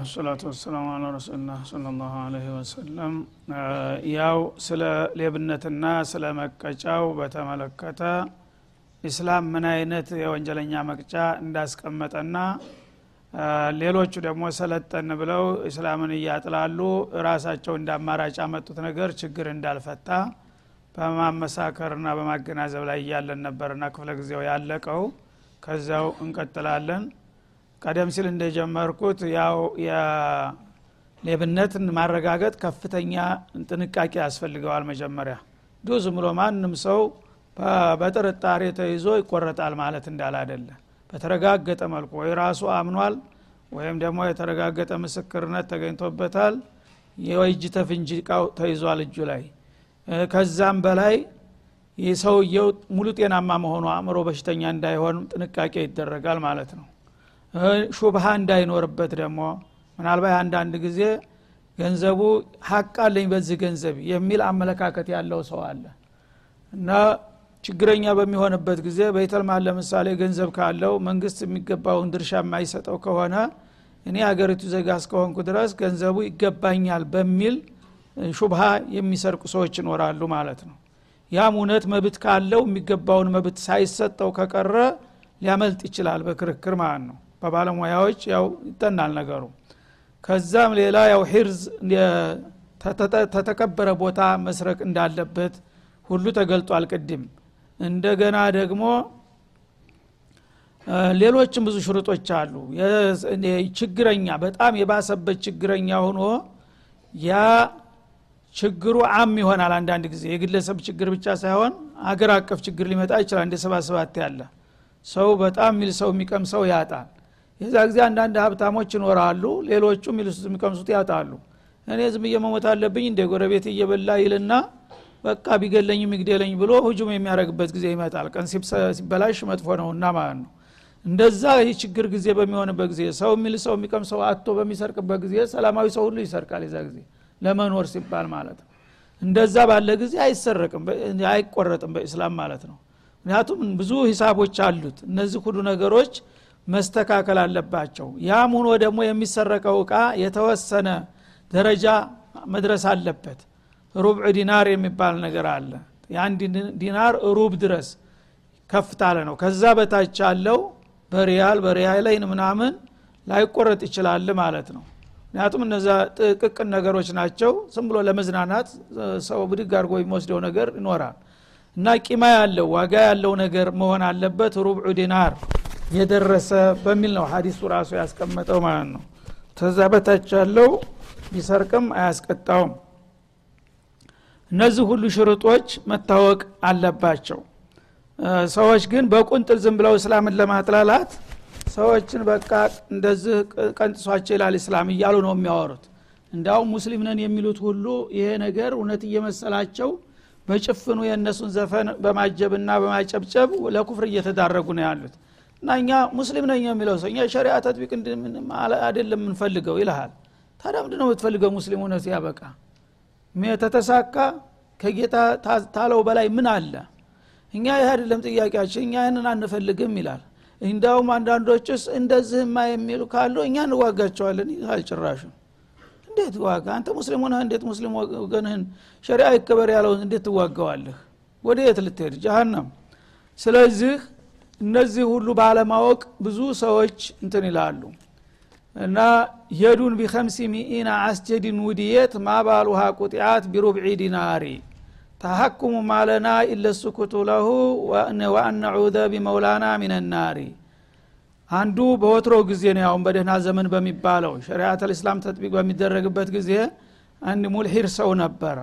ወሰላቱ ወሰላሙ አላ ረሱልላህ ስለ ላሁ አለህ ወሰለም ያው ስለ ሌብነትና ስለ መቀጫው በተመለከተ ኢስላም ምን አይነት የወንጀለኛ መቅጫ እንዳስቀመጠና ሌሎቹ ደግሞ ሰለጠን ብለው እስላምን እያጥላሉ ራሳቸው እንደ አማራጭ ያመጡት ነገር ችግር እንዳልፈታ በማመሳከርና በማገናዘብ ላይ እያለን ነበርና ክፍለ ጊዜው ያለቀው። ከዚያው እንቀጥላለን ቀደም ሲል እንደጀመርኩት ያው የሌብነትን ማረጋገጥ ከፍተኛ ጥንቃቄ ያስፈልገዋል መጀመሪያ። ዱ ዝም ብሎ ማንም ሰው በጥርጣሬ ተይዞ ይቆረጣል ማለት እንዳል በተረጋገጠ መልኩ ወይ ራሱ አምኗል ወይም ደግሞ የተረጋገጠ ምስክርነት ተገኝቶበታል። የወይጅ ተፍንጅ ቃው ተይዟል እጁ ላይ። ከዛም በላይ ሰውየው ሙሉ ጤናማ መሆኑ አእምሮ በሽተኛ እንዳይሆን ጥንቃቄ ይደረጋል ማለት ነው ሹብሃ እንዳይኖርበት ደግሞ ምናልባት አንዳንድ ጊዜ ገንዘቡ ሀቅ አለኝ በዚህ ገንዘብ የሚል አመለካከት ያለው ሰው አለ። እና ችግረኛ በሚሆንበት ጊዜ በይተልማል ለምሳሌ ገንዘብ ካለው መንግስት የሚገባውን ድርሻ የማይሰጠው ከሆነ እኔ አገሪቱ ዜጋ እስከሆንኩ ድረስ ገንዘቡ ይገባኛል በሚል ሹብሃ የሚሰርቁ ሰዎች ይኖራሉ ማለት ነው። ያም እውነት መብት ካለው የሚገባውን መብት ሳይሰጠው ከቀረ ሊያመልጥ ይችላል በክርክር ማለት ነው በባለሙያዎች ያው ይጠናል ነገሩ። ከዛም ሌላ ያው ሂርዝ ተተከበረ ቦታ መስረቅ እንዳለበት ሁሉ ተገልጧል ቅድም። እንደገና ደግሞ ሌሎችም ብዙ ሽርጦች አሉ። ችግረኛ በጣም የባሰበት ችግረኛ ሆኖ ያ ችግሩ አም ይሆናል አንዳንድ ጊዜ። የግለሰብ ችግር ብቻ ሳይሆን አገር አቀፍ ችግር ሊመጣ ይችላል እንደ ሰባ ሰባት ያለ። ሰው በጣም ሚል ሰው የሚቀም ሰው ያጣል የዛ ጊዜ አንዳንድ ሀብታሞች ይኖራሉ ሌሎቹ ሚልሱት የሚቀምሱት ያጣሉ። እኔ ዝም እየመሞት አለብኝ እንደ ጎረቤት እየበላ ይልና በቃ ቢገለኝም ይግደለኝ ብሎ ሁጁም የሚያደረግበት ጊዜ ይመጣል። ቀን ሲበላሽ መጥፎ ነውና ማለት ነው። እንደዛ ይህ ችግር ጊዜ በሚሆንበት ጊዜ ሰው የሚል ሰው የሚቀም ሰው አቶ በሚሰርቅበት ጊዜ ሰላማዊ ሰው ሁሉ ይሰርቃል የዛ ጊዜ። ለመኖር ሲባል ማለት ነው። እንደዛ ባለ ጊዜ አይሰረቅም አይቆረጥም በኢስላም ማለት ነው። ምክንያቱም ብዙ ሂሳቦች አሉት። እነዚህ ሁሉ ነገሮች መስተካከል አለባቸው። ያም ሆኖ ደግሞ የሚሰረቀው እቃ የተወሰነ ደረጃ መድረስ አለበት። ሩብዕ ዲናር የሚባል ነገር አለ። የአንድ ዲናር ሩብ ድረስ ከፍታለ ነው። ከዛ በታች ያለው በሪያል በሪያላይን ምናምን ላይቆረጥ ይችላል ማለት ነው። ምክንያቱም እነዛ ጥቅቅን ነገሮች ናቸው። ዝም ብሎ ለመዝናናት ሰው ብድግ አድርጎ የሚወስደው ነገር ይኖራል። እና ቂማ ያለው ዋጋ ያለው ነገር መሆን አለበት ሩብዑ ዲናር የደረሰ በሚል ነው ሀዲሱ ራሱ ያስቀመጠው ማለት ነው። ተዛ በታች ያለው ቢሰርቅም አያስቀጣውም። እነዚህ ሁሉ ሽርጦች መታወቅ አለባቸው። ሰዎች ግን በቁንጥል ዝም ብለው እስላምን ለማጥላላት ሰዎችን በቃ እንደዚህ ቀንጥሷቸው ይላል እስላም እያሉ ነው የሚያወሩት። እንዲያውም ሙስሊም ነን የሚሉት ሁሉ ይሄ ነገር እውነት እየመሰላቸው በጭፍኑ የእነሱን ዘፈን በማጀብና በማጨብጨብ ለኩፍር እየተዳረጉ ነው ያሉት እና እኛ ሙስሊም ነኝ የሚለው ሰው እኛ ሸሪያ ተጥቢቅ አይደለም የምንፈልገው ይልሃል። ታዲያ ምንድ ነው የምትፈልገው ሙስሊም እውነት ያበቃ ተተሳካ ከጌታ ታለው በላይ ምን አለ? እኛ ይህ አይደለም ጥያቄያችን እኛ ይህንን አንፈልግም ይላል። እንዳውም አንዳንዶችስ እንደዚህማ የሚሉ ካሉ እኛ እንዋጋቸዋለን ይላል ጭራሹ። እንዴት ዋጋ? አንተ ሙስሊም ሆነህ እንዴት ሙስሊም ወገንህን ሸሪያ ይከበር ያለውን እንዴት ትዋገዋለህ ወደ የት ልትሄድ? ጀሃነም። ስለዚህ እነዚህ ሁሉ ባለማወቅ ብዙ ሰዎች እንትን ይላሉ። እና የዱን ቢከምሲ ሚኢና አስጀድን ውድየት ማባሉሃ ቁጢአት ቢሩብዒ ዲናሪ። ተሐኩሙ ማለና ኢለስኩቱ ለሁ ወአነዑዘ ቢመውላና ሚነናሪ። አንዱ በወትሮ ጊዜ ነው ያሁን በደህና ዘመን በሚባለው شريعة الإسلام تطبيق በሚደረግበት ጊዜ አንድ ملحد ሰው ነበረ።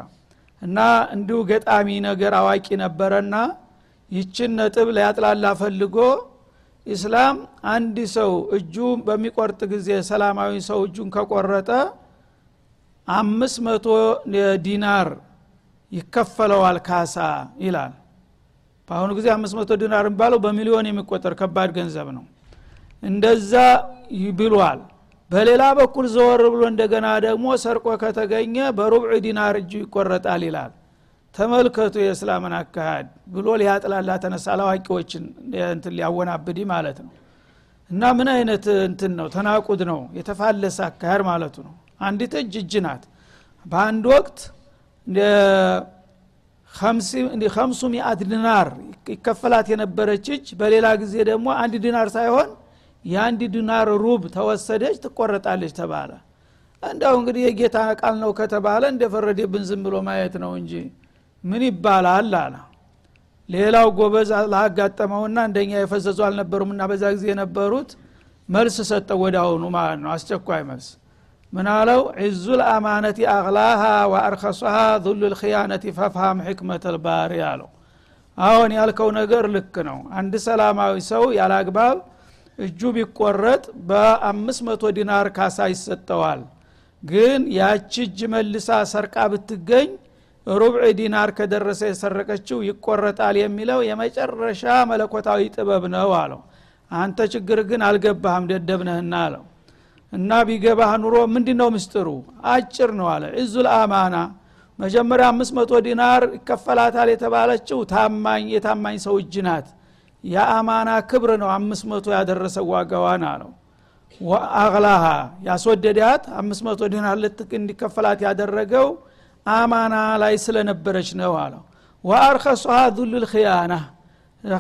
እና እንዲሁ ገጣሚ ነገር አዋቂ ነበረና ይችን ነጥብ ሊያጥላላ ፈልጎ ኢስላም አንድ ሰው እጁ በሚቆርጥ ጊዜ ሰላማዊ ሰው እጁን ከቆረጠ አምስት መቶ ዲናር ይከፈለዋል ካሳ ይላል። በአሁኑ ጊዜ አምስት መቶ ዲናር የሚባለው በሚሊዮን የሚቆጠር ከባድ ገንዘብ ነው። እንደዛ ብሏል በሌላ በኩል ዘወር ብሎ እንደገና ደግሞ ሰርቆ ከተገኘ በሩብዕ ዲናር እጁ ይቆረጣል ይላል ተመልከቱ የእስላምን አካሃድ ብሎ ሊያጥላላ ተነሳ። አላዋቂዎችን እንትን ሊያወናብድ ማለት ነው። እና ምን አይነት እንትን ነው? ተናቁድ ነው። የተፋለሰ አካሄድ ማለቱ ነው። አንዲት እጅ እጅ ናት። በአንድ ወቅት ከምሱ ሚአት ዲናር ይከፈላት የነበረች እጅ በሌላ ጊዜ ደግሞ አንድ ዲናር ሳይሆን የአንድ ዲናር ሩብ ተወሰደች ትቆረጣለች ተባለ። እንዳው እንግዲህ የጌታ ቃል ነው ከተባለ እንደፈረደብን ዝም ብሎ ማየት ነው እንጂ ምን ይባላል አለ። ሌላው ጎበዝ ላጋጠመውና እንደኛ የፈዘዙ አልነበሩም እና በዛ ጊዜ የነበሩት መልስ ሰጠው ወደ አሁኑ ማለት ነው። አስቸኳይ መልስ። ምን አለው? ዒዙ ልአማነቲ አቅላሃ ወአርከሷሃ ዙሉ ልክያነቲ ፈፍሃም ሕክመት ልባሪ አለው። አሁን ያልከው ነገር ልክ ነው። አንድ ሰላማዊ ሰው ያለ አግባብ እጁ ቢቆረጥ በአምስት መቶ ዲናር ካሳ ይሰጠዋል። ግን ያቺ እጅ መልሳ ሰርቃ ብትገኝ ሩብዕ ዲናር ከደረሰ የሰረቀችው ይቆረጣል የሚለው የመጨረሻ መለኮታዊ ጥበብ ነው አለው። አንተ ችግር ግን አልገባህም ደደብነህና አለው። እና ቢገባህ ኑሮ ምንድ ነው ምስጥሩ አጭር ነው አለ። እዙል አማና መጀመሪያ አምስት መቶ ዲናር ይከፈላታል የተባለችው ታማኝ የታማኝ ሰው እጅ ናት። የአማና ክብር ነው አምስት መቶ ያደረሰ ዋጋዋን አለው። أغلاها ያስወደዳት አምስት መቶ ዲናር ልትክ እንዲከፈላት ያደረገው አማና ላይ ስለነበረች ነው አለው። وأرخصها ذل الخيانة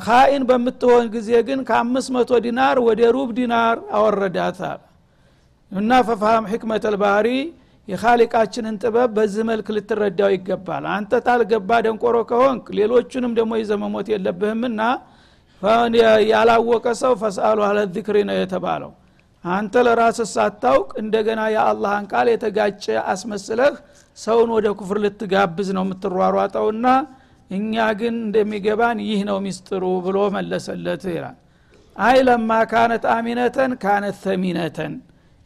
خائن በምትሆን ጊዜ ግን ከአምስት መቶ ዲናር ወደ ሩብ ዲናር አወረዳት አለ። እና فافهم حكمة الباري የካሊቃችንን ጥበብ በዚህ መልክ ልትረዳው ይገባል። አንተ ታልገባ ደንቆሮ ከሆንክ ሌሎቹንም ደግሞ ይዘመሞት የለብህምና ያላወቀ ሰው ፈስአሉ አለ ዚክሪ ነው የተባለው። አንተ ለራስ ሳታውቅ እንደገና የአላህን ቃል የተጋጨ አስመስለህ ሰውን ወደ ኩፍር ልትጋብዝ ነው የምትሯሯጠውና እኛ ግን እንደሚገባን ይህ ነው ሚስጥሩ ብሎ መለሰለት ይላል። አይ ለማ ካነት አሚነተን ካነት ተሚነተን።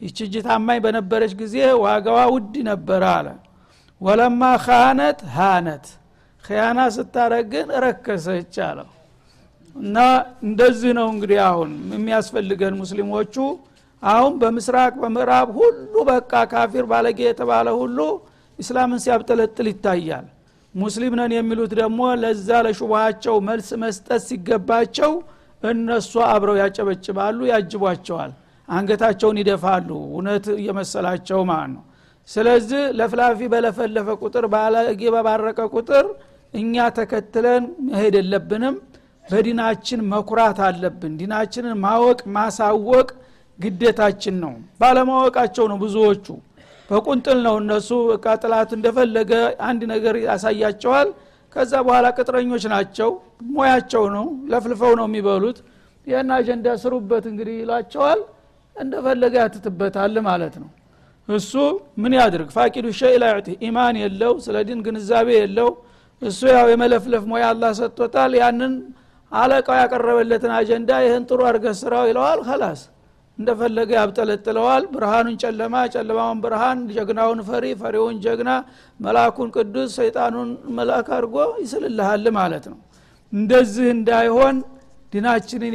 ይች እጅ ታማኝ በነበረች ጊዜ ዋጋዋ ውድ ነበረ አለ። ወለማ ካነት ሃነት። ክያና ስታረግ ግን ረከሰች አለው። እና እንደዚህ ነው እንግዲህ አሁን የሚያስፈልገን ሙስሊሞቹ። አሁን በምስራቅ በምዕራብ ሁሉ በቃ ካፊር ባለጌ የተባለ ሁሉ ኢስላምን ሲያብጠለጥል ይታያል። ሙስሊም ነን የሚሉት ደግሞ ለዛ ለሹባሃቸው መልስ መስጠት ሲገባቸው እነሱ አብረው ያጨበጭባሉ ያጅቧቸዋል። አንገታቸውን ይደፋሉ። እውነት እየመሰላቸው ማለት ነው? ስለዚህ ለፍላፊ በለፈለፈ ቁጥር ባለጌ በባረቀ ቁጥር እኛ ተከትለን መሄድ የለብንም። በዲናችን መኩራት አለብን። ዲናችንን ማወቅ ማሳወቅ ግዴታችን ነው። ባለማወቃቸው ነው ብዙዎቹ በቁንጥል ነው እነሱ እቃ ጥላት እንደፈለገ አንድ ነገር ያሳያቸዋል። ከዛ በኋላ ቅጥረኞች ናቸው። ሙያቸው ነው ለፍልፈው ነው የሚበሉት። ይህን አጀንዳ ስሩበት እንግዲህ ይላቸዋል እንደፈለገ ያትትበታል ማለት ነው። እሱ ምን ያድርግ? ፋቂዱ ሸይ ላ ኢማን የለው ስለ ዲን ግንዛቤ የለው። እሱ ያው የመለፍለፍ ሙያ አላህ ሰጥቶታል። ያንን አለቃው ያቀረበለትን አጀንዳ ይህን ጥሩ አድርገህ ስራው ይለዋል። ከላስ እንደፈለገ ያብጠለጥለዋል። ብርሃኑን ጨለማ ጨለማውን ብርሃን ጀግናውን ፈሪ ፈሪውን ጀግና መላኩን ቅዱስ ሰይጣኑን መልአክ አድርጎ ይስልልሃል ማለት ነው። እንደዚህ እንዳይሆን ድናችንን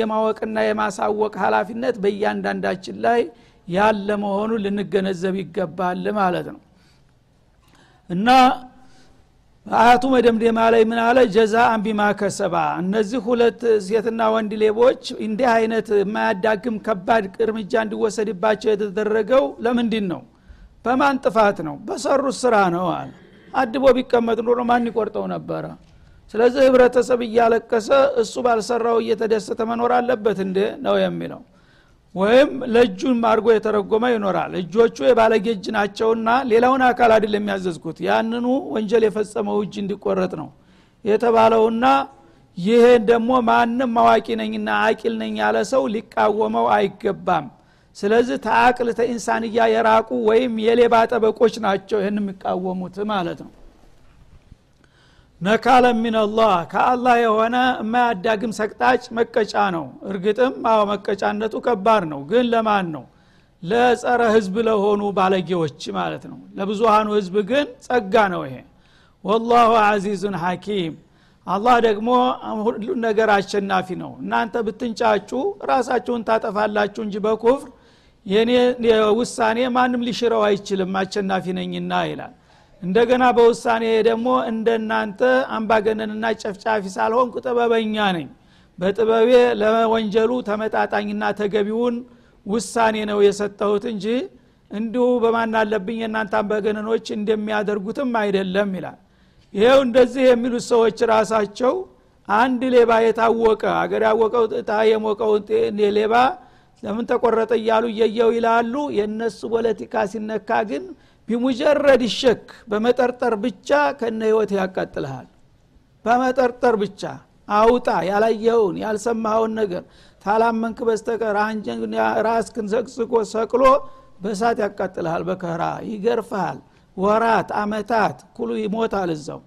የማወቅና የማሳወቅ ሀላፊነት በእያንዳንዳችን ላይ ያለ መሆኑን ልንገነዘብ ይገባል ማለት ነው። እና አያቱ መደምደማ ላይ ምን አለ? ጀዛአን ቢማ ከሰባ። እነዚህ ሁለት ሴትና ወንድ ሌቦች እንዲህ አይነት የማያዳግም ከባድ እርምጃ እንዲወሰድባቸው የተደረገው ለምንድን ነው? በማን ጥፋት ነው? በሰሩት ስራ ነው አለ። አድቦ ቢቀመጥ ኑሮ ማን ይቆርጠው ነበረ? ስለዚህ ህብረተሰብ እያለቀሰ እሱ ባልሰራው እየተደሰተ መኖር አለበት እንደ ነው የሚለው ወይም ለእጁን አድርጎ የተረጎመ ይኖራል። እጆቹ የባለጌ ናቸውና ሌላውን አካል አይደል የሚያዘዝኩት። ያንኑ ወንጀል የፈጸመው እጅ እንዲቆረጥ ነው የተባለውና ይህን ደግሞ ማንም አዋቂ ነኝና አቂል ነኝ ያለ ሰው ሊቃወመው አይገባም። ስለዚህ ተአቅል ተኢንሳንያ የራቁ ወይም የሌባ ጠበቆች ናቸው ይህን የሚቃወሙት ማለት ነው ነካለ ሚንላህ ከአላህ የሆነ የማያዳግም ሰቅጣጭ መቀጫ ነው። እርግጥም አዎ መቀጫነቱ ከባድ ነው። ግን ለማን ነው? ለጸረ ህዝብ ለሆኑ ባለጌዎች ማለት ነው። ለብዙሃኑ ህዝብ ግን ጸጋ ነው ይሄ። ወላሁ አዚዙን ሐኪም። አላህ ደግሞ ሁሉን ነገር አሸናፊ ነው። እናንተ ብትንጫጩ ራሳችሁን ታጠፋላችሁ እንጂ በኩፍር የኔ ውሳኔ ማንም ሊሽረው አይችልም። አሸናፊ ነኝና ይላል እንደገና በውሳኔ ደግሞ እንደናንተ አምባገነንና ጨፍጫፊ ሳልሆን ጥበበኛ ነኝ። በጥበቤ ለወንጀሉ ተመጣጣኝና ተገቢውን ውሳኔ ነው የሰጠሁት እንጂ እንዲሁ በማን አለብኝ የእናንተ አምባገነኖች እንደሚያደርጉትም አይደለም ይላል። ይሄው እንደዚህ የሚሉት ሰዎች ራሳቸው አንድ ሌባ የታወቀ አገር ያወቀው እጣ የሞቀው ሌባ ለምን ተቆረጠ እያሉ እየየው ይላሉ። የእነሱ ፖለቲካ ሲነካ ግን ቢሙጀረድ ሸክ በመጠርጠር ብቻ ከነ ህይወት ያቃጥልሃል። በመጠርጠር ብቻ አውጣ ያላየኸውን ያልሰማኸውን ነገር ታላመንክ በስተቀር ራስክን ዘቅዝቆ ሰቅሎ በእሳት ያቃጥልሃል። በከራ ይገርፍሃል። ወራት አመታት ኩሉ ይሞታል እዛው።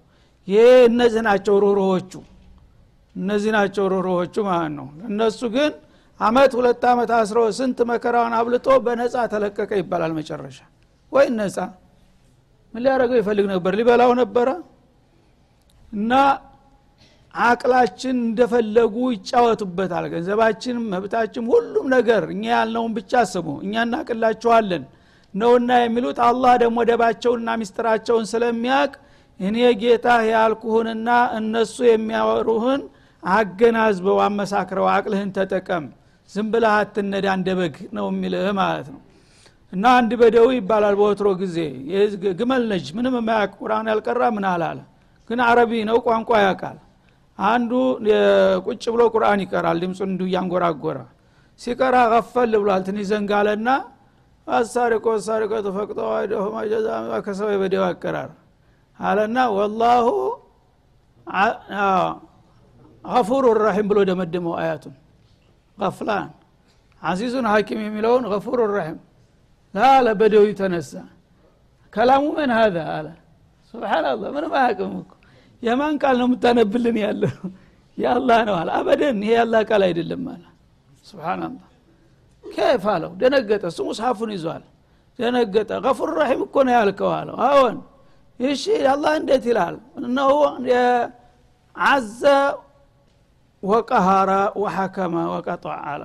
ይህ እነዚህ ናቸው ሮሮዎቹ። እነዚህ ናቸው ሮሮዎቹ ማለት ነው። እነሱ ግን አመት ሁለት አመት አስሮ ስንት መከራውን አብልጦ በነፃ ተለቀቀ ይባላል መጨረሻ ወይ ነፃ? ምን ሊያደረገው ይፈልግ ነበር? ሊበላው ነበረ? እና አቅላችን እንደፈለጉ ይጫወቱበታል። ገንዘባችን መብታችን ሁሉም ነገር እኛ ያልነውን ብቻ ስሙ እኛ እናቅላችኋለን ነውና የሚሉት አላህ ደግሞ ደባቸውንና ሚስጥራቸውን ስለሚያቅ እኔ ጌታ ያልኩህንና እነሱ የሚያወሩህን አገናዝበው አመሳክረው አቅልህን ተጠቀም። ዝም ብለህ አትነዳ እንደ ነው የሚልህ ማለት ነው እና አንድ በደዊ ይባላል በወትሮ ጊዜ። ግመል ነጅ ምንም የማያቅ ቁርአን ያልቀራ ምን አላለ? ግን አረቢ ነው ቋንቋ ያውቃል። አንዱ ቁጭ ብሎ ቁርአን ይቀራል ድምፁን እንዲሁ እያንጎራጎረ። ሲቀራ ከፈል ብሏል ትንሽ ዘንጋለና አሳሪቆ ሳሪቆ ተፈቅጦ አይደሁማ ጀዛ ከሰው በደው አቀራር አለና ወላሁ ገፉሩ ራሒም ብሎ ደመደመው አያቱን። ገፍላን አዚዙን ሀኪም የሚለውን ገፉሩ ራሒም ላለ በደዊ ተነሳ። ከላሙ መን ሀዛ አለ? ስብናላህ ምንም አያቅም እኮ። የማን ቃል ነው የምታነብልን ያለው? የአላህ ነው አለ። አበደን ይሄ የአላህ ቃል አይደለም አለ። ስብናላህ ከፍ አለው? ደነገጠ እሱ ሙስሐፉን ይዟል። ደነገጠ ገፉር ራሒም እኮ ነው ያልከው አለው። አዎን። እሺ አላህ እንዴት ይላል? እነሆ አዘ ወቀሃራ ወሐከመ ወቀጠ አለ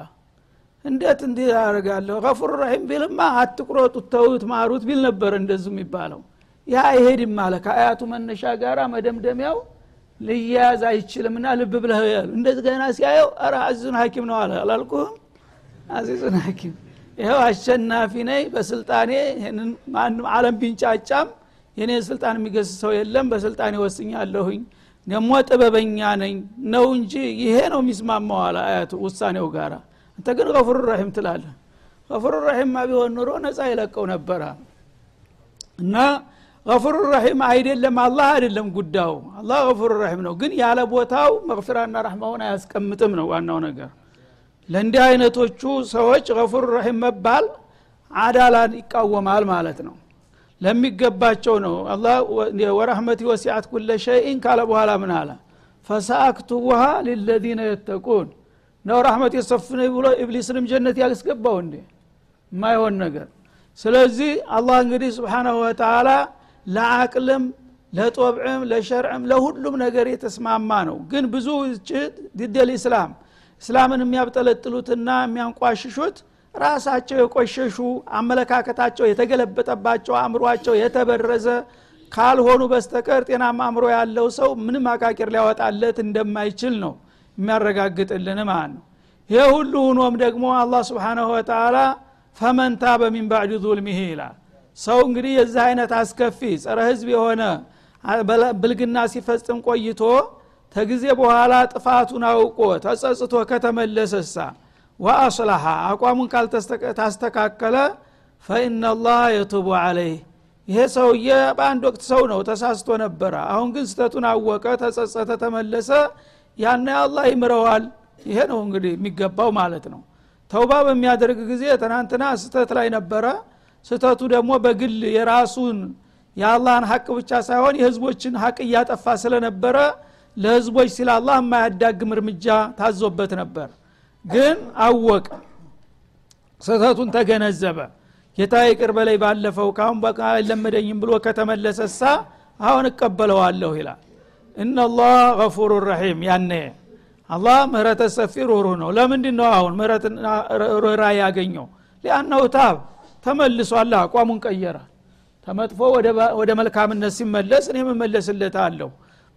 እንዴት እንዲህ ያደርጋለሁ ገፉር ራሒም ቢልማ አትቁረጡት ተውት ማሩት ቢል ነበር እንደዙ የሚባለው። ያ አይሄድም አለ ከአያቱ መነሻ ጋር መደምደሚያው ልያያዝ አይችልምና ልብ ብለህ ያሉ። እንደዚህ ገና ሲያየው አረ አዚዙን ሀኪም ነው አለ። አላልኩህም? አዚዙን ሀኪም ይኸው አሸናፊ ነኝ በስልጣኔ። ይህንን ማንም አለም ቢንጫጫም የኔ ስልጣን የሚገስ ሰው የለም በስልጣኔ ወስኛለሁኝ። ደግሞ ጥበበኛ ነኝ። ነው እንጂ ይሄ ነው የሚስማማው አለ አያቱ ውሳኔው ጋራ አንተ ግን ገፉር ራሒም ትላለህ። ገፉር ራሒም ቢሆን ኑሮ ነፃ ይለቀው ነበረ። እና ገፉር ራሒም አይደለም አላህ አይደለም ጉዳዩ። አላህ ገፉር ራሒም ነው። ግን ያለ ቦታው መግፊራና ረሕማውን አያስቀምጥም ነው ዋናው ነገር። ለእንዲህ አይነቶቹ ሰዎች ገፉር ራሒም መባል አዳላን ይቃወማል ማለት ነው። ለሚገባቸው ነው። አላ ወረህመቲ ወሲዓት ኩለ ሸይን ካለ በኋላ ምን አለ? ፈሰአክቱቡሃ ሊለዚነ የተቁን ነው ረህመት የሰፍነ ብሎ ኢብሊስንም ጀነት ያስገባው እንዴ? የማይሆን ነገር። ስለዚህ አላህ እንግዲህ ስብሓናሁ ወተላ ለአቅልም ለጦብዕም ለሸርዕም ለሁሉም ነገር የተስማማ ነው። ግን ብዙ ዲደል ኢስላም እስላምን የሚያብጠለጥሉትና የሚያንቋሽሹት ራሳቸው የቆሸሹ አመለካከታቸው የተገለበጠባቸው አእምሯቸው የተበረዘ ካልሆኑ በስተቀር ጤናማ አእምሮ ያለው ሰው ምንም አቃቂር ሊያወጣለት እንደማይችል ነው የሚያረጋግጥልን ማለት ነው ይህ ሁሉ ሁኖም ደግሞ አላህ ስብሓናሁ ወተላ ፈመን ታበ ሚን ባዕድ ዙልሚህ ይላል። ሰው እንግዲህ የዚህ አይነት አስከፊ ጸረ ህዝብ የሆነ ብልግና ሲፈጽም ቆይቶ ተጊዜ በኋላ ጥፋቱን አውቆ ተጸጽቶ ከተመለሰሳ ወአስላሐ አቋሙን ካልታስተካከለ ፈኢናላህ የቱቡ አለይህ ይሄ ሰውዬ በአንድ ወቅት ሰው ነው ተሳስቶ ነበረ። አሁን ግን ስተቱን አወቀ ተጸጸተ ተመለሰ ያነ አላህ ይምረዋል። ይሄ ነው እንግዲህ የሚገባው ማለት ነው። ተውባ በሚያደርግ ጊዜ ትናንትና ስተት ላይ ነበረ። ስተቱ ደግሞ በግል የራሱን የአላህን ሀቅ ብቻ ሳይሆን የህዝቦችን ሀቅ እያጠፋ ስለነበረ ለህዝቦች ሲል አላህ የማያዳግም እርምጃ ታዞበት ነበር። ግን አወቀ። ስህተቱን ተገነዘበ። ጌታ ይቅር በላይ ባለፈው ካሁን በቃ አይለመደኝም ብሎ ከተመለሰሳ አሁን እቀበለዋለሁ ይላል እናላህ ገፉሩ ረሒም ያነ አላህ ምህረተ ሰፊ ሩሩ ነው። ለምንድ ነው አሁን ምህረትና ሩራ ያገኘው? ሊአነው ታብ። ተመልሷል አቋሙን ቀየረ። ተመጥፎ ወደ መልካምነት ሲመለስ እኔ መመለስለት አለሁ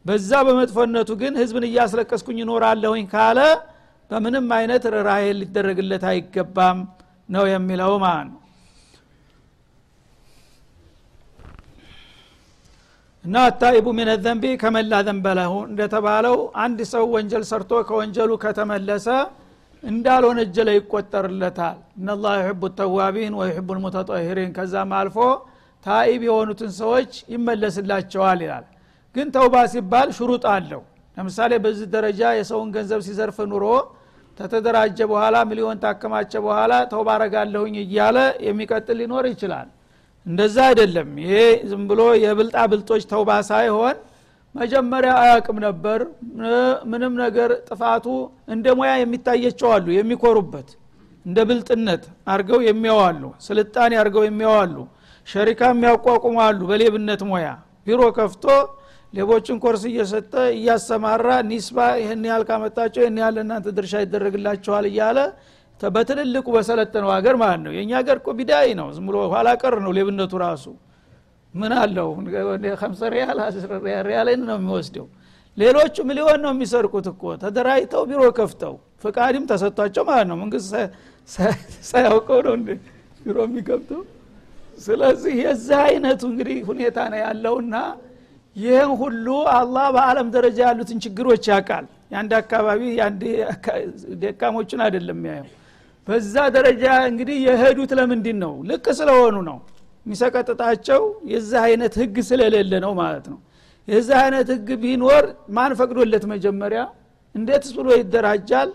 በዛ በመጥፎነቱ ግን ህዝብን እያስለቀስኩኝ ይኖራለሁኝ ካለ በምንም አይነት ርኅራሄ ሊደረግለት አይገባም ነው የሚለው ማለት እና አታኢቡ ሚን ዘንቢ ከመላ ዘንበለሁ እንደተባለው አንድ ሰው ወንጀል ሰርቶ ከወንጀሉ ከተመለሰ እንዳልወነጀለ ይቆጠርለታል። እነላ ዩሕቡ ተዋቢን ወዩሕቡ ልሙተጠሂሪን። ከዛም አልፎ ታኢብ የሆኑትን ሰዎች ይመለስላቸዋል ይላል። ግን ተውባ ሲባል ሽሩጥ አለው። ለምሳሌ በዚህ ደረጃ የሰውን ገንዘብ ሲዘርፍ ኑሮ ተተደራጀ በኋላ ሚሊዮን ታከማቸ በኋላ ተውባ አረጋለሁኝ እያለ የሚቀጥል ሊኖር ይችላል እንደዛ አይደለም። ይሄ ዝም ብሎ የብልጣ ብልጦች ተውባ ሳይሆን መጀመሪያ አያቅም ነበር። ምንም ነገር ጥፋቱ እንደ ሙያ የሚታየቸው አሉ የሚኮሩበት እንደ ብልጥነት አርገው የሚያዋሉ ስልጣኔ አርገው የሚያዋሉ ሸሪካ የሚያቋቁሙ አሉ በሌብነት ሙያ። ቢሮ ከፍቶ ሌቦችን ኮርስ እየሰጠ እያሰማራ نسبة ይህን ያህል ካመጣቸው ይህን ያህል እናንተ ድርሻ ይደረግላቸዋል እያለ በትልልቁ በሰለጠነው ሀገር ማለት ነው። የእኛ ሀገር እኮ بداية ነው። ዝም ብሎ ኋላ ነው ሌብነቱ ራሱ። ምን አለው? ከምሰ ሪያል ሪያልን ነው የሚወስደው። ሌሎቹ ሚሊዮን ነው የሚሰርቁት እኮ። ተደራጅተው ቢሮ ከፍተው ፍቃድም ተሰጥቷቸው ማለት ነው። መንግስት ሳያውቀው ነው ቢሮ የሚከፍተው? ስለዚህ የዚህ አይነቱ እንግዲህ ሁኔታ ነው ያለውና ይህን ሁሉ አላህ በአለም ደረጃ ያሉትን ችግሮች ያውቃል። የአንድ አካባቢ ደካሞችን አይደለም ያየው በዛ ደረጃ እንግዲህ የሄዱት ለምንድን ነው ልቅ ስለሆኑ ነው። የሚሰቀጥጣቸው የዚህ አይነት ህግ ስለሌለ ነው ማለት ነው። የዚህ አይነት ህግ ቢኖር ማን ፈቅዶለት መጀመሪያ? እንዴትስ ብሎ ይደራጃል?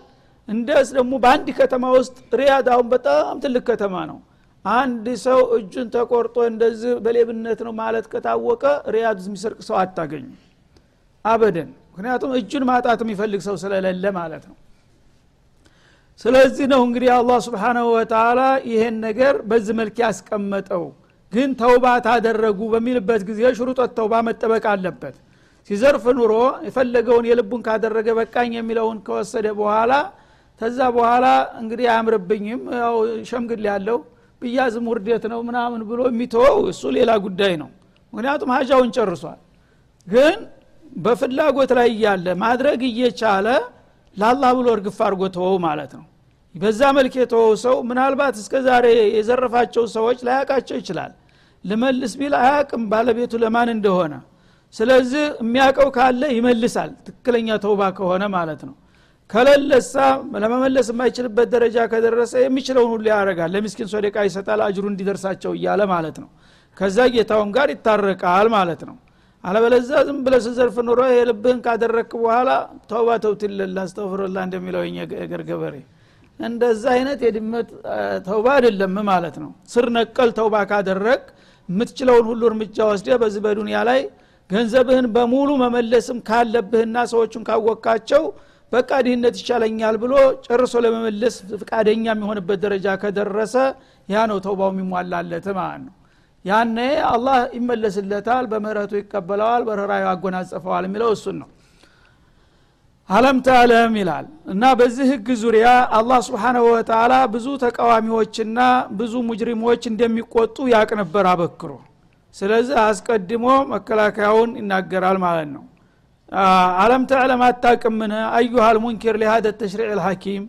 እንደስ ደግሞ በአንድ ከተማ ውስጥ ሪያድ አሁን በጣም ትልቅ ከተማ ነው። አንድ ሰው እጁን ተቆርጦ እንደዚህ በሌብነት ነው ማለት ከታወቀ ሪያድ የሚሰርቅ ሰው አታገኙ አበደን። ምክንያቱም እጁን ማጣት የሚፈልግ ሰው ስለሌለ ማለት ነው ስለዚህ ነው እንግዲህ አላህ ስብሓናሁ ወተላ ይሄን ነገር በዚህ መልክ ያስቀመጠው። ግን ተውባ ታደረጉ በሚልበት ጊዜ ሽሩጦት ተውባ መጠበቅ አለበት። ሲዘርፍ ኑሮ የፈለገውን የልቡን ካደረገ በቃኝ የሚለውን ከወሰደ በኋላ ተዛ በኋላ እንግዲህ አያምርብኝም ያው ሸምግል ያለው ብያዝም ውርደት ነው ምናምን ብሎ የሚተወው እሱ ሌላ ጉዳይ ነው። ምክንያቱም ሀጃውን ጨርሷል። ግን በፍላጎት ላይ እያለ ማድረግ እየቻለ ለአላህ ብሎ እርግፍ አድርጎ ተወው ማለት ነው። በዛ መልክ የተወው ሰው ምናልባት እስከ ዛሬ የዘረፋቸው ሰዎች ላያቃቸው ይችላል። ልመልስ ቢል አያቅም ባለቤቱ ለማን እንደሆነ። ስለዚህ የሚያውቀው ካለ ይመልሳል። ትክክለኛ ተውባ ከሆነ ማለት ነው። ከለለሳ ለመመለስ የማይችልበት ደረጃ ከደረሰ የሚችለውን ሁሉ ያደርጋል። ለሚስኪን ሶደቃ ይሰጣል አጅሩ እንዲደርሳቸው እያለ ማለት ነው። ከዛ ጌታውን ጋር ይታረቃል ማለት ነው አለበለዛ ዝም ብለ ስዘርፍ ኑሮ የልብህን ካደረክ በኋላ ተውባ ተውትልላ አስተፍርላ እንደሚለው የገር ገበሬ። እንደዛ አይነት የድመት ተውባ አይደለም ማለት ነው። ስር ነቀል ተውባ ካደረግ የምትችለውን ሁሉ እርምጃ ወስደ በዚህ በዱንያ ላይ ገንዘብህን በሙሉ መመለስም ካለብህና ሰዎቹን ካወቃቸው በቃ ድህነት ይቻለኛል ብሎ ጨርሶ ለመመለስ ፍቃደኛ የሚሆንበት ደረጃ ከደረሰ ያ ነው ተውባው የሚሟላለት ማለት ነው ያነ አላህ ይመለስለታል በምህረቱ ይቀበለዋል በርኅራዩ አጎናጸፈዋል የሚለው እሱን ነው። አለም ተዕለም ይላል እና በዚህ ህግ ዙሪያ አላህ ስብሓናሁ ወተላ ብዙ ተቃዋሚዎችና ብዙ ሙጅሪሞች እንደሚቆጡ ያቅ ነበር አበክሮ። ስለዚህ አስቀድሞ መከላከያውን ይናገራል ማለት ነው። አለም ተዕለም አታቅምን አዩሃል ሙንኪር ሊሃደ ተሽሪዕ ልሐኪም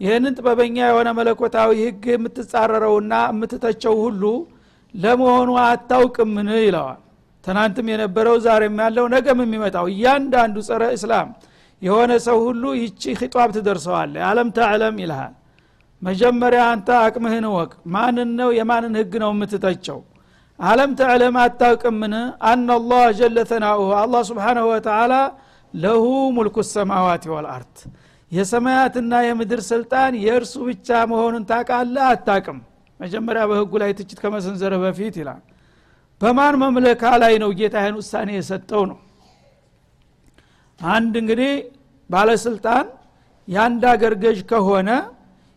ይህንን ጥበበኛ የሆነ መለኮታዊ ህግ የምትጻረረውና የምትተቸው ሁሉ ለመሆኑ አታውቅምን? ይለዋል። ትናንትም የነበረው ዛሬም ያለው ነገም የሚመጣው እያንዳንዱ ጸረ እስላም የሆነ ሰው ሁሉ ይቺ ኺጧብ ትደርሰዋለ አለም ተዕለም ይልሃል። መጀመሪያ አንተ አቅምህን ወቅ ማንን ነው የማንን ህግ ነው የምትተቸው? አለም ተዕለም አታውቅምን? አናላህ ጀለ ተናኡሁ አላህ ስብሓናሁ ወተላ ለሁ ሙልኩ ሰማዋት ወልአርድ የሰማያትና የምድር ስልጣን የእርሱ ብቻ መሆኑን ታቃለ አታቅም መጀመሪያ በህጉ ላይ ትችት ከመሰንዘረ በፊት ይላል። በማን መምለካ ላይ ነው ጌታ ይህን ውሳኔ የሰጠው ነው? አንድ እንግዲህ ባለስልጣን የአንድ አገር ገዥ ከሆነ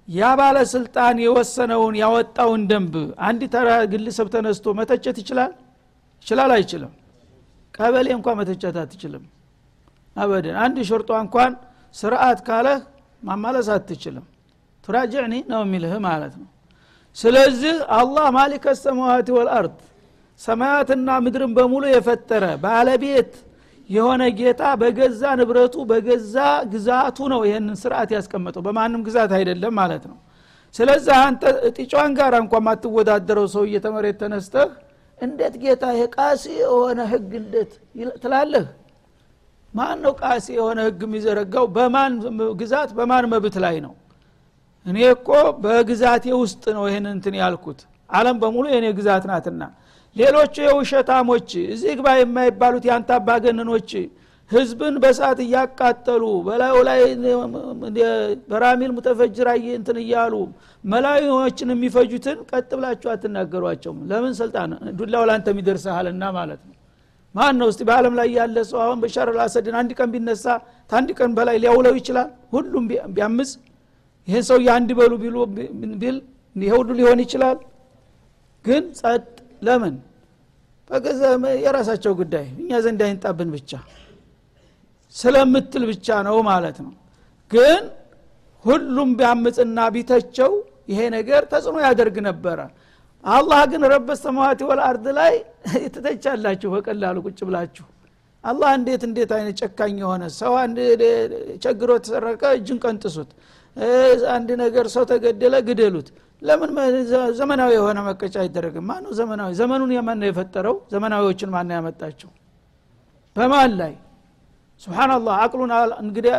ያ ባለስልጣን የወሰነውን ያወጣውን ደንብ አንድ ተራ ግለሰብ ተነስቶ መተቸት ይችላል? ይችላል አይችልም? ቀበሌ እንኳ መተቸት አትችልም። አበደን። አንድ ሾርጧ እንኳን ስርአት ካለህ ማማለስ አትችልም። ቱራጅዕኒ ነው የሚልህ ማለት ነው ስለዚህ አላህ ማሊከ ሰማዋት ወልአርድ ሰማያትና ምድርን በሙሉ የፈጠረ ባለቤት የሆነ ጌታ በገዛ ንብረቱ በገዛ ግዛቱ ነው ይህንን ስርዓት ያስቀመጠው። በማንም ግዛት አይደለም ማለት ነው። ስለዚህ አንተ ጢጫን ጋር እንኳ ማትወዳደረው ሰው እየተመሬት ተነስተህ እንዴት ጌታ የቃሲ የሆነ ህግ እንዴት ትላለህ? ማን ነው ቃሲ የሆነ ህግ የሚዘረጋው? በማን ግዛት? በማን መብት ላይ ነው እኔ እኮ በግዛቴ ውስጥ ነው ይህን እንትን ያልኩት። አለም በሙሉ የእኔ ግዛት ናትና። ሌሎቹ የውሸታሞች እዚህ ግባ የማይባሉት የአንተ አባገነኖች ህዝብን በሳት እያቃጠሉ በላዩ ላይ በራሚል ሙተፈጅራ እንትን እያሉ መላዊዎችን የሚፈጁትን ቀጥ ብላችሁ አትናገሯቸውም። ለምን ስልጣን? ዱላው ላንተ የሚደርስሃልና ማለት ነው። ማን ነው እስቲ በአለም ላይ ያለ ሰው አሁን በሻር አልአሰድን አንድ ቀን ቢነሳ ታንድ ቀን በላይ ሊያውለው ይችላል? ሁሉም ቢያምፅ ይህን ሰው የአንድ በሉ ቢል ይሄ ሁሉ ሊሆን ይችላል። ግን ጸጥ ለምን? በገዛ የራሳቸው ጉዳይ። እኛ ዘንድ አይንጣብን ብቻ። ስለምትል ብቻ ነው ማለት ነው። ግን ሁሉም ቢያምፅና ቢተቸው ይሄ ነገር ተጽዕኖ ያደርግ ነበረ። አላህ ግን ረበ ሰማዋት ወልአርድ ላይ ትተቻላችሁ በቀላሉ ቁጭ ብላችሁ። አላህ እንዴት እንዴት አይነት ጨካኝ የሆነ ሰው አንድ ቸግሮ ተሰረቀ እጅን ቀንጥሱት አንድ ነገር ሰው ተገደለ ግደሉት። ለምን ዘመናዊ የሆነ መቀጫ አይደረግም? ማን ዘመናዊ? ዘመኑን የማን ነው የፈጠረው? ዘመናዊዎችን ማን ያመጣቸው? በማን ላይ? ስብናላህ አቅሉን እንግዲህ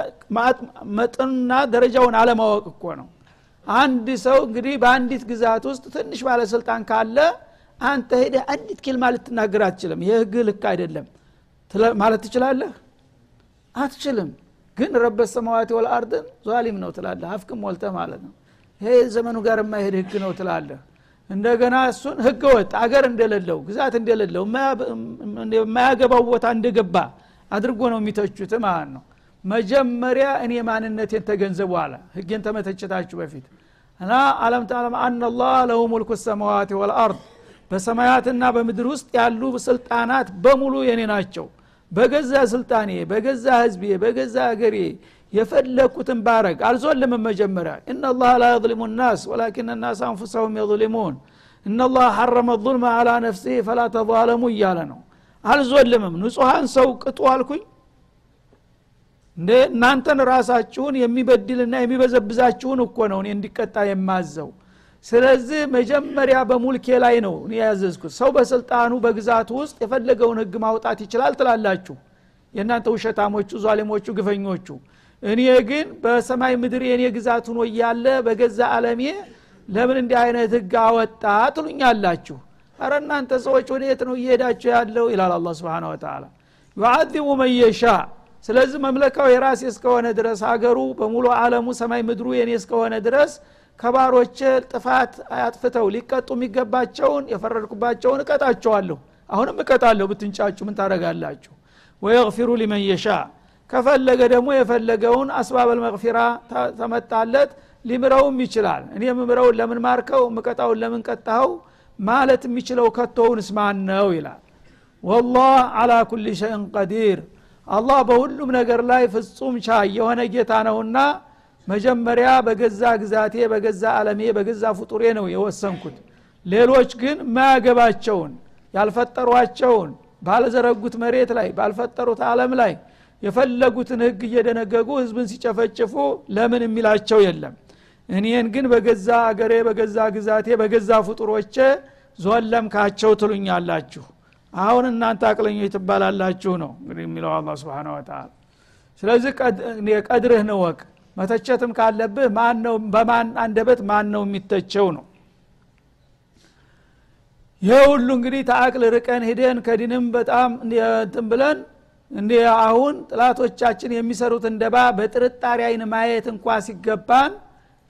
መጠኑና ደረጃውን አለማወቅ እኮ ነው። አንድ ሰው እንግዲህ በአንዲት ግዛት ውስጥ ትንሽ ባለስልጣን ካለ አንተ ሄደህ አንዲት ኪልማ ልትናገር አትችልም። ይህ ህግ ልክ አይደለም። ማለት ትችላለህ? አትችልም ግን ረበ ሰማዋት ወልአርድን? ዛሊም ነው ትላለህ። አፍክም ሞልተ ማለት ነው። ይሄ ዘመኑ ጋር የማይሄድ ህግ ነው ትላለህ። እንደገና እሱን ህገ ወጥ አገር እንደሌለው ግዛት እንደሌለው የማያገባው ቦታ እንደገባ አድርጎ ነው የሚተቹት ማለት ነው። መጀመሪያ እኔ ማንነቴን ተገንዘቡ አለ። ህጌን ተመተችታችሁ በፊት። እና አለም ተዓለም አናላህ ለሁ ሙልኩ ሰማዋት ወልአርድ። በሰማያትና በምድር ውስጥ ያሉ ስልጣናት በሙሉ የኔ ናቸው በገዛ ስልጣኔ በገዛ ህዝቤ በገዛ አገሬ የፈለግኩትን ባረግ። አልዞልምም መጀመሪያ። እናላህ ላ የظልሙ ናስ ወላኪን ናስ አንፉሰሁም የظልሙን እናላህ ሐረመ ظልመ አላ ነፍሲህ ፈላ ተظለሙ እያለ ነው። አልዞልምም። ንጹሐን ሰው ቅጡ አልኩኝ። እንደ እናንተን ራሳችሁን የሚበድልና የሚበዘብዛችሁን እኮ ነው እኔ እንዲቀጣ የማዘው። ስለዚህ መጀመሪያ በሙልኬ ላይ ነው እኔ ያዘዝኩት። ሰው በስልጣኑ በግዛቱ ውስጥ የፈለገውን ህግ ማውጣት ይችላል ትላላችሁ። የእናንተ ውሸታሞቹ ዟሊሞቹ ግፈኞቹ። እኔ ግን በሰማይ ምድር የእኔ ግዛት ሁኖ እያለ በገዛ አለሜ ለምን እንዲህ አይነት ህግ አወጣ ትሉኛላችሁ? አረ እናንተ ሰዎች ወደ የት ነው እየሄዳችሁ ያለው? ይላል አላ ስብን ወተላ ዩዓዚሙ መየሻ ስለዚህ መምለካው የራሴ እስከሆነ ድረስ ሀገሩ በሙሉ አለሙ ሰማይ ምድሩ የኔ እስከሆነ ድረስ ከባሮች ጥፋት አጥፍተው ሊቀጡ የሚገባቸውን የፈረድኩባቸውን እቀጣቸዋለሁ። አሁንም እቀጣለሁ። ብትንጫጩ ምን ታደረጋላችሁ ወየግፊሩ ሊመን የሻ። ከፈለገ ደግሞ የፈለገውን አስባበል መግፊራ ተመጣለት ሊምረውም ይችላል። እኔ ምምረውን ለምን ማርከው? ምቀጣውን ለምን ቀጣኸው? ማለት የሚችለው ከቶውንስ ማን ነው ይላል። ወላህ አላ ኩል ሸይን ቀዲር። አላህ በሁሉም ነገር ላይ ፍጹም ቻይ የሆነ ጌታ ነውና መጀመሪያ በገዛ ግዛቴ በገዛ አለሜ በገዛ ፍጡሬ ነው የወሰንኩት። ሌሎች ግን ማያገባቸውን ያልፈጠሯቸውን ባልዘረጉት መሬት ላይ ባልፈጠሩት አለም ላይ የፈለጉትን ህግ እየደነገጉ ህዝብን ሲጨፈጭፉ ለምን የሚላቸው የለም? እኔን ግን በገዛ አገሬ በገዛ ግዛቴ በገዛ ፍጡሮቼ ዞለምካቸው ትሉኛላችሁ። አሁን እናንተ አቅለኞች ትባላላችሁ ነው እንግዲህ የሚለው አላ ስብን ስለዚህ ቀድርህ ነው ወቅ መተቸትም ካለብህ በማን አንደበት ማን ነው የሚተቸው ነው? ይህ ሁሉ እንግዲህ ተአቅል ርቀን ሂደን ከዲንም በጣም እንትን ብለን እንዲ አሁን ጥላቶቻችን የሚሰሩት እንደባ በጥርጣሬ አይን ማየት እንኳ ሲገባን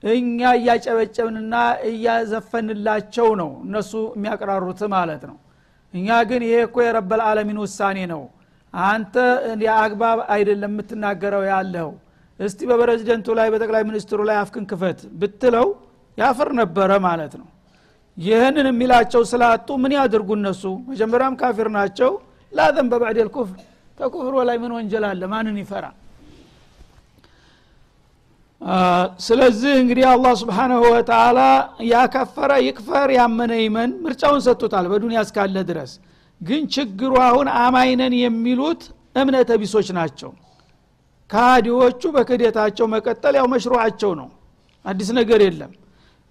እኛ እያጨበጨብንና እያዘፈንላቸው ነው እነሱ የሚያቀራሩት ማለት ነው። እኛ ግን ይሄ እኮ የረበል አለሚን ውሳኔ ነው። አንተ አግባብ አይደለም የምትናገረው ያለው እስቲ በፕሬዚደንቱ ላይ በጠቅላይ ሚኒስትሩ ላይ አፍክን ክፈት ብትለው ያፍር ነበረ ማለት ነው። ይህንን የሚላቸው ስላጡ ምን ያድርጉ እነሱ? መጀመሪያም ካፊር ናቸው። ላዘን በባዕድ ኩፍር ከኩፍር ላይ ምን ወንጀል አለ? ማንን ይፈራ? ስለዚህ እንግዲህ አላህ ስብሓናሁ ወተላ ያከፈረ ይክፈር ያመነ ይመን ምርጫውን ሰጥቶታል በዱንያ እስካለ ድረስ። ግን ችግሩ አሁን አማይነን የሚሉት እምነተ ቢሶች ናቸው ከሃዲዎቹ በክህደታቸው መቀጠል ያው መሽሩዓቸው ነው። አዲስ ነገር የለም።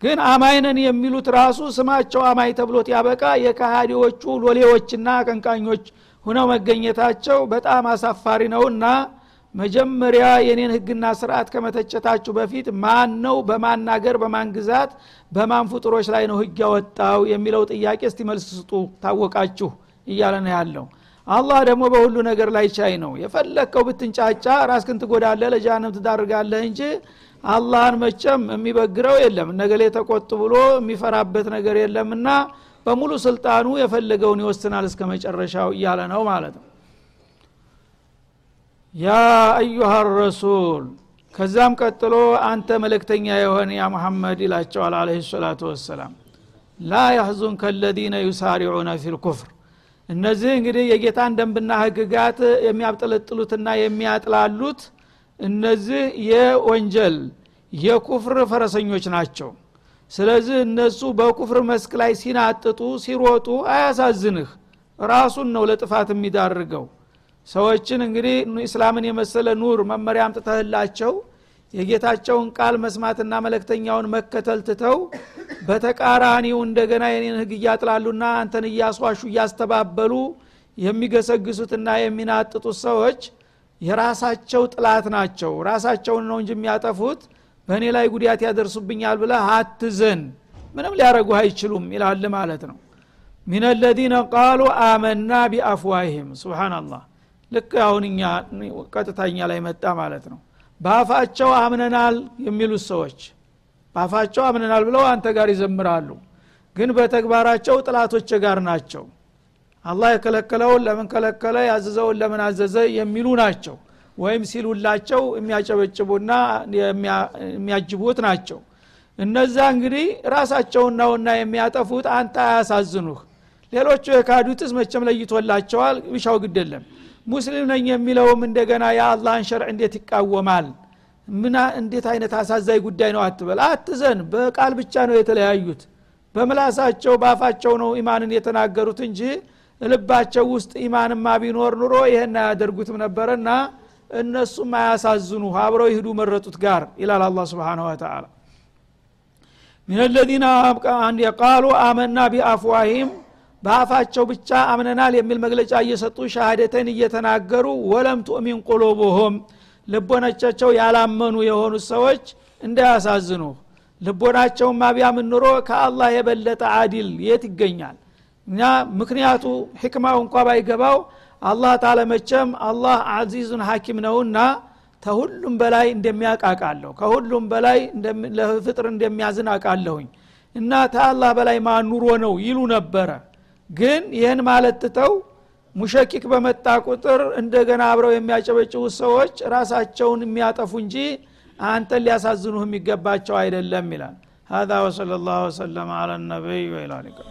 ግን አማይነን የሚሉት ራሱ ስማቸው አማይ ተብሎት ያበቃ የከሃዲዎቹ ሎሌዎችና አቀንቃኞች ሁነው መገኘታቸው በጣም አሳፋሪ ነውና መጀመሪያ የኔን ህግና ስርዓት ከመተቸታችሁ በፊት ማን ነው በማን በማን ግዛት በማን ፍጡሮች ላይ ነው ህግ ያወጣው የሚለው ጥያቄ እስቲ መልስ ስጡ። ታወቃችሁ እያለ ነው ያለው አላህ ደግሞ በሁሉ ነገር ላይ ቻይ ነው። የፈለግከው ብትንጫጫ ራስክን ትጎዳለ ለጃንም ትዳርጋለህ እንጂ አላህን መቸም የሚበግረው የለም። ነገሌ ተቆጥ ብሎ የሚፈራበት ነገር የለምና በሙሉ ስልጣኑ የፈለገውን ይወስናል እስከ መጨረሻው እያለ ነው ማለት ነው። ያ አዩሃ ረሱል ከዛም ቀጥሎ አንተ መለክተኛ የሆን ያ መሐመድ ይላቸዋል አለ ሰላቱ ወሰላም ላ ያህዙንከ ለዚነ ዩሳሪዑነ ፊልኩፍር እነዚህ እንግዲህ የጌታን ደንብና ህግጋት የሚያብጠለጥሉትና የሚያጥላሉት እነዚህ የወንጀል የኩፍር ፈረሰኞች ናቸው። ስለዚህ እነሱ በኩፍር መስክ ላይ ሲናጥጡ ሲሮጡ አያሳዝንህ። ራሱን ነው ለጥፋት የሚዳርገው። ሰዎችን እንግዲህ እስላምን የመሰለ ኑር መመሪያ አምጥተህላቸው የጌታቸውን ቃል መስማትና መለክተኛውን መከተል ትተው በተቃራኒው እንደገና የኔን ህግ እያጥላሉና አንተን እያስዋሹ እያስተባበሉ የሚገሰግሱትና የሚናጥጡት ሰዎች የራሳቸው ጥላት ናቸው። ራሳቸውን ነው እንጂ የሚያጠፉት በእኔ ላይ ጉዳት ያደርሱብኛል ብለ አትዘን። ምንም ሊያረጉ አይችሉም ይላል ማለት ነው። ሚን ለዚነ ቃሉ አመና ቢአፍዋሂም። ስብናላህ ልክ አሁን ቀጥታኛ ላይ መጣ ማለት ነው በአፋቸው አምነናል የሚሉት ሰዎች በአፋቸው አምነናል ብለው አንተ ጋር ይዘምራሉ። ግን በተግባራቸው ጥላቶች ጋር ናቸው። አላህ የከለከለውን ለምን ከለከለ ያዘዘውን ለምን አዘዘ የሚሉ ናቸው። ወይም ሲሉላቸው የሚያጨበጭቡና የሚያጅቡት ናቸው። እነዛ እንግዲህ ራሳቸውን ነውና የሚያጠፉት አንተ አያሳዝኑህ። ሌሎቹ የካዱትስ መቸም ለይቶላቸዋል ቢሻው ግደለም ሙስሊም ነኝ የሚለውም እንደገና የአላህን ሸርዕ እንዴት ይቃወማል? ምና እንዴት አይነት አሳዛኝ ጉዳይ ነው አትበል? አትዘን በቃል ብቻ ነው የተለያዩት። በምላሳቸው ባፋቸው ነው ኢማንን የተናገሩት እንጂ ልባቸው ውስጥ ኢማንማ ቢኖር ኑሮ ይህን አያደርጉትም ነበረና እነሱም አያሳዝኑ አብረው ይሂዱ መረጡት ጋር ይላል አላ ስብን ወተላ ሚን ለዚነ ቃሉ አመና ቢአፍዋሂም በአፋቸው ብቻ አምነናል የሚል መግለጫ እየሰጡ ሻሃደተን እየተናገሩ ወለም ቱእሚን ቁሉቡሁም ልቦናቻቸው ያላመኑ የሆኑት ሰዎች እንዳያሳዝኑ። ልቦናቸውን ማቢያምን ኑሮ ከአላህ የበለጠ አዲል የት ይገኛል? እና ምክንያቱ ሕክማው እንኳ ባይገባው አላህ ታለመቸም አላህ አዚዙን ሐኪም ነውና ከሁሉም በላይ እንደሚያውቅ ከሁሉም በላይ ለፍጥር እንደሚያዝን አቃለሁኝ እና ተአላህ በላይ ማኑሮ ነው ይሉ ነበረ ግን ይህን ማለት ትተው ሙሸኪክ በመጣ ቁጥር እንደገና አብረው የሚያጨበጭቡ ሰዎች ራሳቸውን የሚያጠፉ እንጂ አንተን ሊያሳዝኑህ የሚገባቸው አይደለም ይላል هذا وصلى الله وسلم على النبي وإلى اللقاء